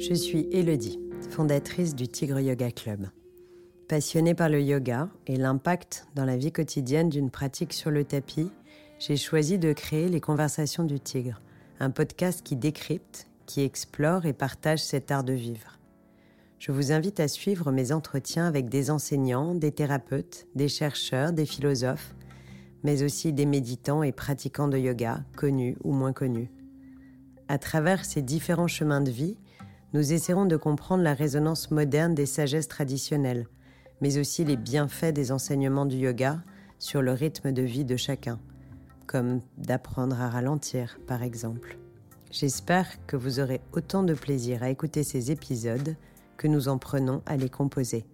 Je suis Elodie, fondatrice du Tigre Yoga Club. Passionnée par le yoga et l'impact dans la vie quotidienne d'une pratique sur le tapis, j'ai choisi de créer Les Conversations du Tigre, un podcast qui décrypte, qui explore et partage cet art de vivre. Je vous invite à suivre mes entretiens avec des enseignants, des thérapeutes, des chercheurs, des philosophes, mais aussi des méditants et pratiquants de yoga, connus ou moins connus. À travers ces différents chemins de vie, nous essaierons de comprendre la résonance moderne des sagesses traditionnelles, mais aussi les bienfaits des enseignements du yoga sur le rythme de vie de chacun, comme d'apprendre à ralentir par exemple. J'espère que vous aurez autant de plaisir à écouter ces épisodes que nous en prenons à les composer.